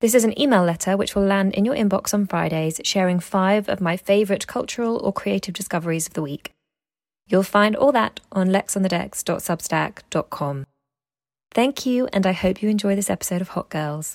This is an email letter which will land in your inbox on Fridays, sharing five of my favourite cultural or creative discoveries of the week. You'll find all that on lexonthedecks.substack.com. Thank you, and I hope you enjoy this episode of Hot Girls.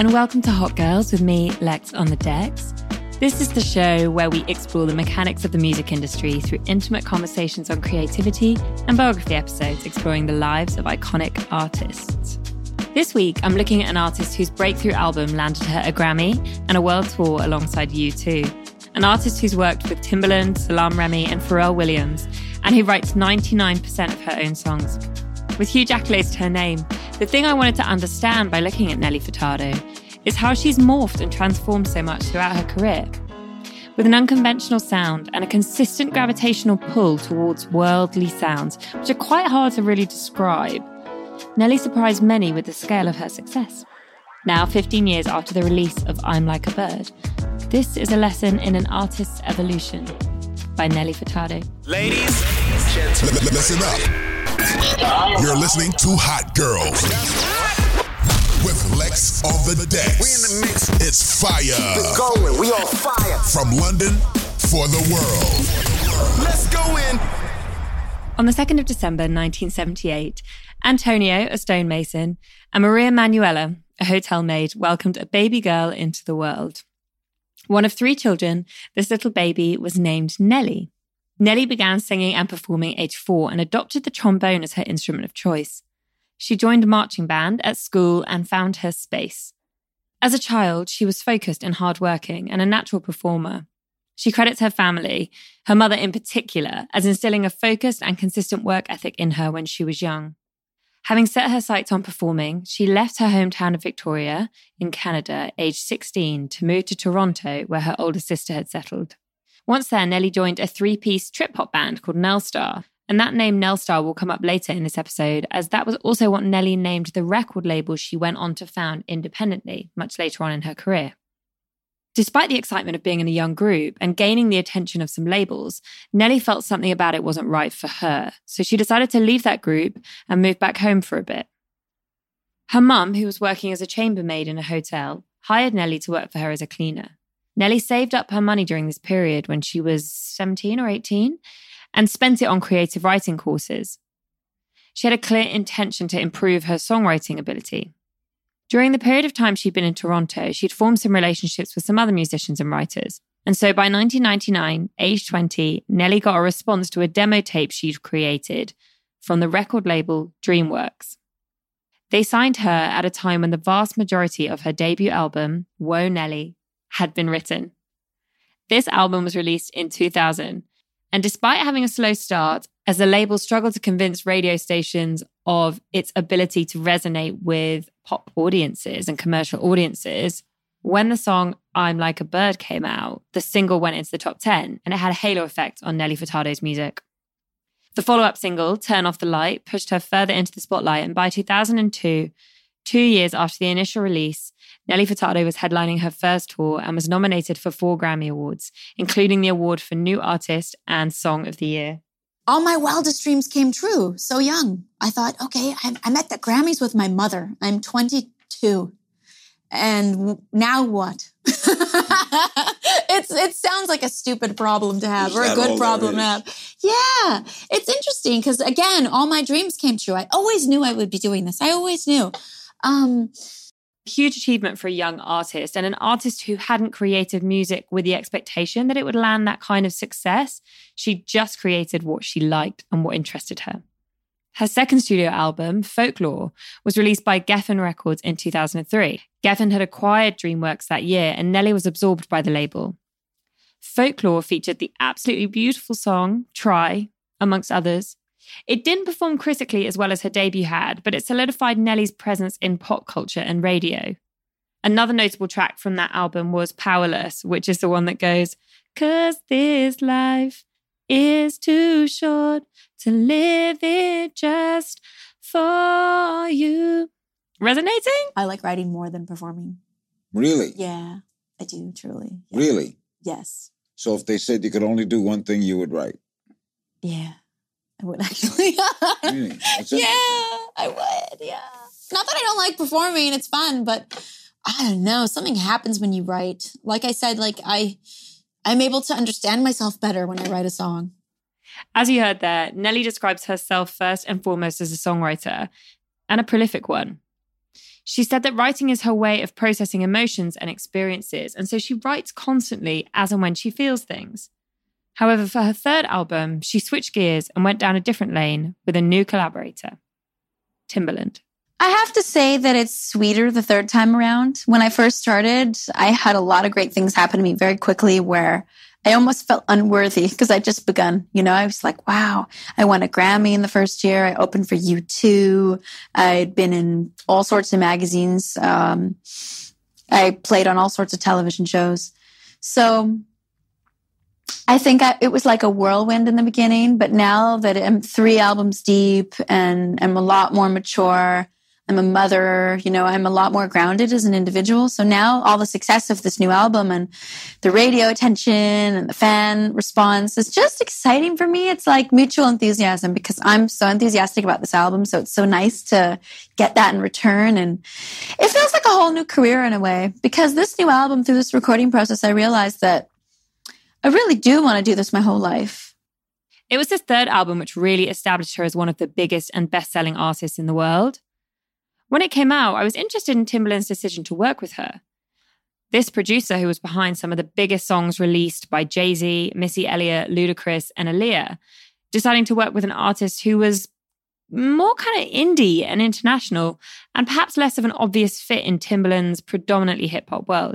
And welcome to Hot Girls with me, Lex on the decks. This is the show where we explore the mechanics of the music industry through intimate conversations on creativity and biography episodes exploring the lives of iconic artists. This week, I'm looking at an artist whose breakthrough album landed her a Grammy and a world tour alongside U2. An artist who's worked with Timbaland, Salaam Remi, and Pharrell Williams, and who writes 99% of her own songs. With huge accolades to her name, the thing I wanted to understand by looking at Nelly Furtado is how she's morphed and transformed so much throughout her career. With an unconventional sound and a consistent gravitational pull towards worldly sounds, which are quite hard to really describe, Nelly surprised many with the scale of her success. Now, 15 years after the release of I'm Like a Bird, this is a lesson in an artist's evolution by Nelly Furtado. Ladies, gentlemen, Listen up. You're listening to Hot Girls with Lex on the decks. we in the mix. It's fire Going, we on fire. from London for the world. Let's go in. On the 2nd of December 1978, Antonio, a stonemason, and Maria Manuela, a hotel maid, welcomed a baby girl into the world. One of three children, this little baby was named Nelly. Nelly began singing and performing age four and adopted the trombone as her instrument of choice. She joined a marching band at school and found her space. As a child, she was focused and hardworking and a natural performer. She credits her family, her mother in particular, as instilling a focused and consistent work ethic in her when she was young. Having set her sights on performing, she left her hometown of Victoria in Canada, aged 16, to move to Toronto, where her older sister had settled. Once there, Nelly joined a three piece trip hop band called Nelstar. And that name Nelstar will come up later in this episode, as that was also what Nelly named the record label she went on to found independently much later on in her career. Despite the excitement of being in a young group and gaining the attention of some labels, Nelly felt something about it wasn't right for her. So she decided to leave that group and move back home for a bit. Her mum, who was working as a chambermaid in a hotel, hired Nelly to work for her as a cleaner. Nelly saved up her money during this period when she was 17 or 18 and spent it on creative writing courses. She had a clear intention to improve her songwriting ability. During the period of time she'd been in Toronto, she'd formed some relationships with some other musicians and writers. And so by 1999, age 20, Nelly got a response to a demo tape she'd created from the record label DreamWorks. They signed her at a time when the vast majority of her debut album, Whoa Nelly, had been written. This album was released in 2000, and despite having a slow start, as the label struggled to convince radio stations of its ability to resonate with pop audiences and commercial audiences. When the song I'm Like a Bird came out, the single went into the top 10 and it had a halo effect on Nelly Furtado's music. The follow up single, Turn Off the Light, pushed her further into the spotlight, and by 2002, two years after the initial release, Nelly Furtado was headlining her first tour and was nominated for four Grammy Awards, including the award for New Artist and Song of the Year. All my wildest dreams came true so young. I thought, okay, I'm, I'm at the Grammys with my mother. I'm 22. And now what? it's it sounds like a stupid problem to have or a good problem to have. Yeah, it's interesting because again, all my dreams came true. I always knew I would be doing this. I always knew. Um, Huge achievement for a young artist and an artist who hadn't created music with the expectation that it would land that kind of success. She just created what she liked and what interested her. Her second studio album, Folklore, was released by Geffen Records in 2003. Geffen had acquired DreamWorks that year, and Nelly was absorbed by the label. Folklore featured the absolutely beautiful song Try, amongst others. It didn't perform critically as well as her debut had, but it solidified Nelly's presence in pop culture and radio. Another notable track from that album was Powerless, which is the one that goes, Cause this life is too short to live it just for you. Resonating? I like writing more than performing. Really? Yeah, I do truly. Yeah. Really? Yes. So if they said you could only do one thing, you would write. Yeah, I would actually. Really? Yeah. I would. Yeah. Not that I don't like performing; it's fun, but I don't know. Something happens when you write. Like I said, like I, I'm able to understand myself better when I write a song. As you heard there, Nelly describes herself first and foremost as a songwriter and a prolific one. She said that writing is her way of processing emotions and experiences, and so she writes constantly as and when she feels things. However, for her third album, she switched gears and went down a different lane with a new collaborator, Timbaland. I have to say that it's sweeter the third time around. When I first started, I had a lot of great things happen to me very quickly where I almost felt unworthy because I'd just begun. You know, I was like, wow, I won a Grammy in the first year. I opened for U2. I'd been in all sorts of magazines. Um, I played on all sorts of television shows. So I think I, it was like a whirlwind in the beginning, but now that I'm three albums deep and I'm a lot more mature, I'm a mother, you know, I'm a lot more grounded as an individual. So now all the success of this new album and the radio attention and the fan response is just exciting for me. It's like mutual enthusiasm because I'm so enthusiastic about this album. So it's so nice to get that in return. And it feels like a whole new career in a way because this new album through this recording process, I realized that I really do want to do this my whole life. It was this third album which really established her as one of the biggest and best selling artists in the world. When it came out, I was interested in Timbaland's decision to work with her. This producer, who was behind some of the biggest songs released by Jay Z, Missy Elliott, Ludacris, and Aaliyah, deciding to work with an artist who was more kind of indie and international, and perhaps less of an obvious fit in Timbaland's predominantly hip hop world.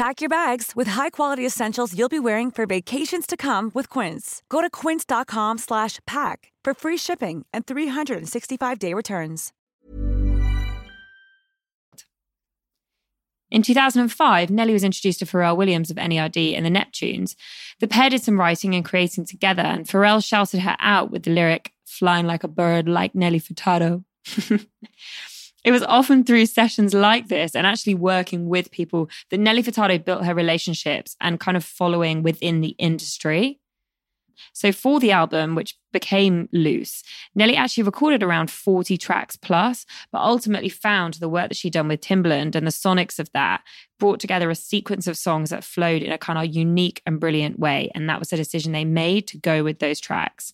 Pack your bags with high-quality essentials you'll be wearing for vacations to come with Quince. Go to quince.com slash pack for free shipping and 365-day returns. In 2005, Nelly was introduced to Pharrell Williams of NERD and the Neptunes. The pair did some writing and creating together, and Pharrell shouted her out with the lyric, flying like a bird like Nelly Furtado. It was often through sessions like this and actually working with people that Nelly Furtado built her relationships and kind of following within the industry. So for the album, which became Loose, Nelly actually recorded around 40 tracks plus, but ultimately found the work that she'd done with Timbaland and the sonics of that brought together a sequence of songs that flowed in a kind of unique and brilliant way. And that was a decision they made to go with those tracks.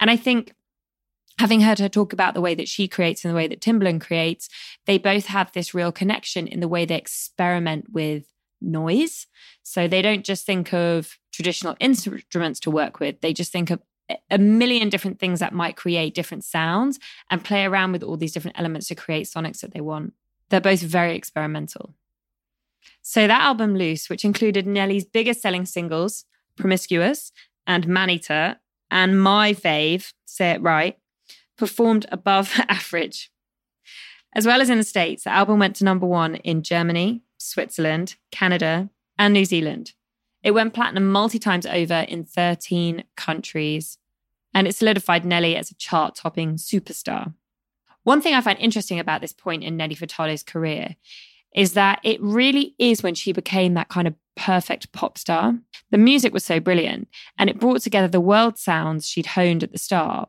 And I think having heard her talk about the way that she creates and the way that Timbaland creates, they both have this real connection in the way they experiment with noise. So they don't just think of traditional instruments to work with, they just think of a million different things that might create different sounds and play around with all these different elements to create sonics that they want. They're both very experimental. So that album, Loose, which included Nelly's biggest selling singles, Promiscuous and Maneater, and my fave, Say It Right, performed above average. As well as in the States, the album went to number one in Germany, Switzerland, Canada, and New Zealand. It went platinum multi times over in 13 countries, and it solidified Nelly as a chart topping superstar. One thing I find interesting about this point in Nelly Furtado's career is that it really is when she became that kind of perfect pop star. The music was so brilliant, and it brought together the world sounds she'd honed at the start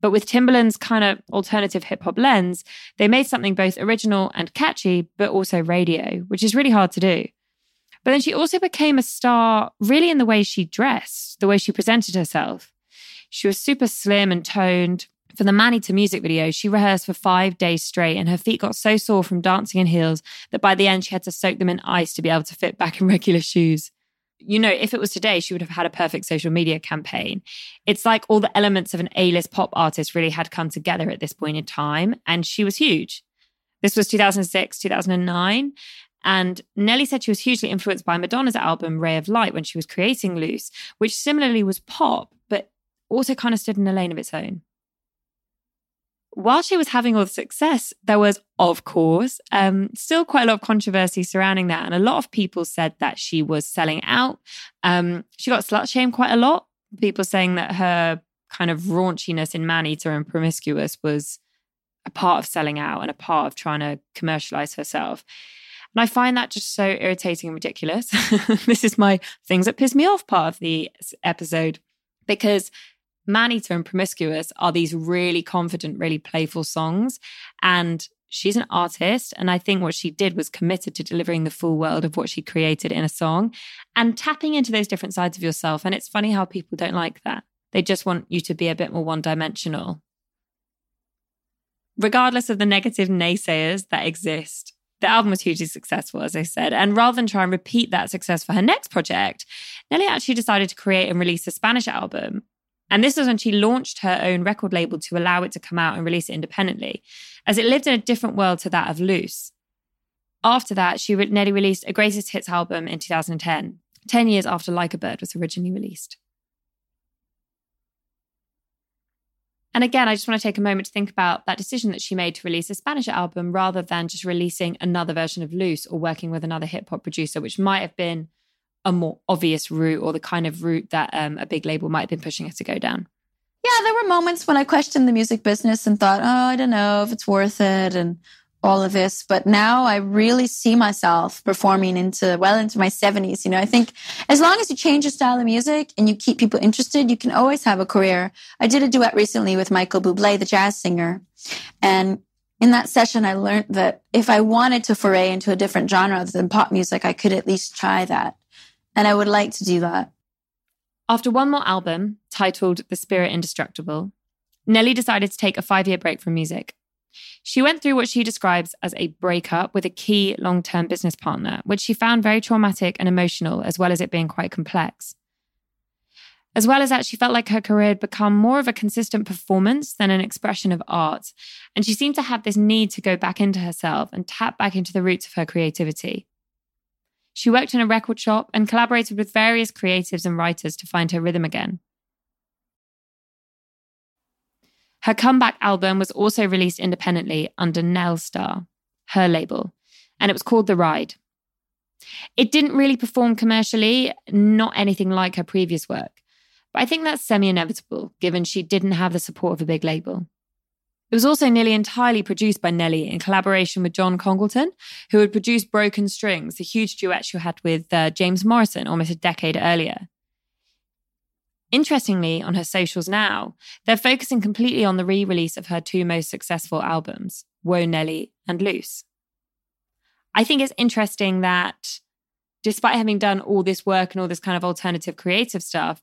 but with Timbaland's kind of alternative hip hop lens, they made something both original and catchy, but also radio, which is really hard to do. But then she also became a star really in the way she dressed, the way she presented herself. She was super slim and toned. For the Maneater music video, she rehearsed for five days straight, and her feet got so sore from dancing in heels that by the end she had to soak them in ice to be able to fit back in regular shoes you know, if it was today, she would have had a perfect social media campaign. It's like all the elements of an A list pop artist really had come together at this point in time. And she was huge. This was 2006, 2009. And Nelly said she was hugely influenced by Madonna's album Ray of Light when she was creating Loose, which similarly was pop, but also kind of stood in a lane of its own while she was having all the success, there was, of course, um, still quite a lot of controversy surrounding that. And a lot of people said that she was selling out. Um, she got slut shamed quite a lot. People saying that her kind of raunchiness in Maneater and Promiscuous was a part of selling out and a part of trying to commercialize herself. And I find that just so irritating and ridiculous. this is my things that piss me off part of the episode because Maneater and Promiscuous are these really confident, really playful songs. And she's an artist. And I think what she did was committed to delivering the full world of what she created in a song and tapping into those different sides of yourself. And it's funny how people don't like that. They just want you to be a bit more one dimensional. Regardless of the negative naysayers that exist, the album was hugely successful, as I said. And rather than try and repeat that success for her next project, Nelly actually decided to create and release a Spanish album and this was when she launched her own record label to allow it to come out and release it independently, as it lived in a different world to that of Loose. After that, she Nelly released a greatest hits album in 2010, 10 years after Like a Bird was originally released. And again, I just want to take a moment to think about that decision that she made to release a Spanish album rather than just releasing another version of Loose or working with another hip hop producer, which might have been a more obvious route or the kind of route that um, a big label might have been pushing us to go down? Yeah, there were moments when I questioned the music business and thought, oh, I don't know if it's worth it and all of this. But now I really see myself performing into well into my 70s. You know, I think as long as you change your style of music and you keep people interested, you can always have a career. I did a duet recently with Michael Bublé, the jazz singer. And in that session, I learned that if I wanted to foray into a different genre than pop music, I could at least try that. And I would like to do that. After one more album, titled The Spirit Indestructible, Nelly decided to take a five year break from music. She went through what she describes as a breakup with a key long term business partner, which she found very traumatic and emotional, as well as it being quite complex. As well as that, she felt like her career had become more of a consistent performance than an expression of art. And she seemed to have this need to go back into herself and tap back into the roots of her creativity. She worked in a record shop and collaborated with various creatives and writers to find her rhythm again. Her comeback album was also released independently under Nelstar, her label, and it was called The Ride. It didn't really perform commercially, not anything like her previous work, but I think that's semi inevitable given she didn't have the support of a big label. It was also nearly entirely produced by Nelly in collaboration with John Congleton, who had produced Broken Strings, the huge duet she had with uh, James Morrison almost a decade earlier. Interestingly, on her socials now, they're focusing completely on the re release of her two most successful albums, Whoa Nelly and Loose. I think it's interesting that despite having done all this work and all this kind of alternative creative stuff,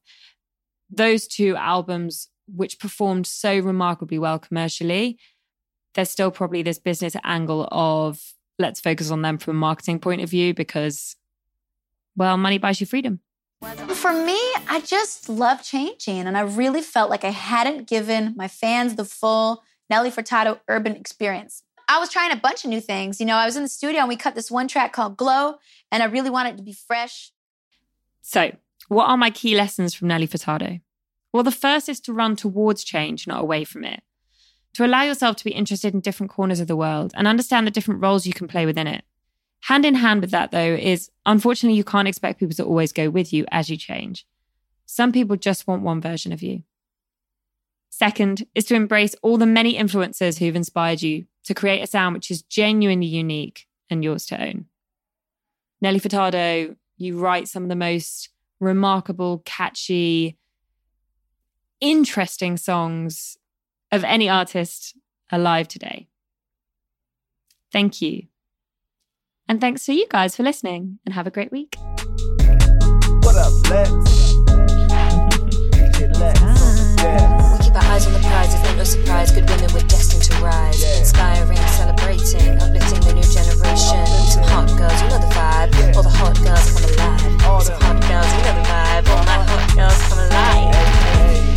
those two albums, which performed so remarkably well commercially, there's still probably this business angle of let's focus on them from a marketing point of view because, well, money buys you freedom. For me, I just love changing. And I really felt like I hadn't given my fans the full Nelly Furtado urban experience. I was trying a bunch of new things. You know, I was in the studio and we cut this one track called Glow, and I really wanted it to be fresh. So, what are my key lessons from Nelly Furtado? Well, the first is to run towards change, not away from it. To allow yourself to be interested in different corners of the world and understand the different roles you can play within it. Hand in hand with that, though, is unfortunately, you can't expect people to always go with you as you change. Some people just want one version of you. Second is to embrace all the many influencers who've inspired you to create a sound which is genuinely unique and yours to own. Nelly Furtado, you write some of the most remarkable, catchy, interesting songs of any artist alive today. Thank you. And thanks to you guys for listening and have a great week. What up, Lex? We keep our eyes on the prize, it's no surprise. Good women, we're destined to rise. Inspiring, celebrating, uplifting the new generation. Some hot girls, you know the vibe. All the hot girls come alive. All some hot girls, you know the vibe. All my hot girls come alive.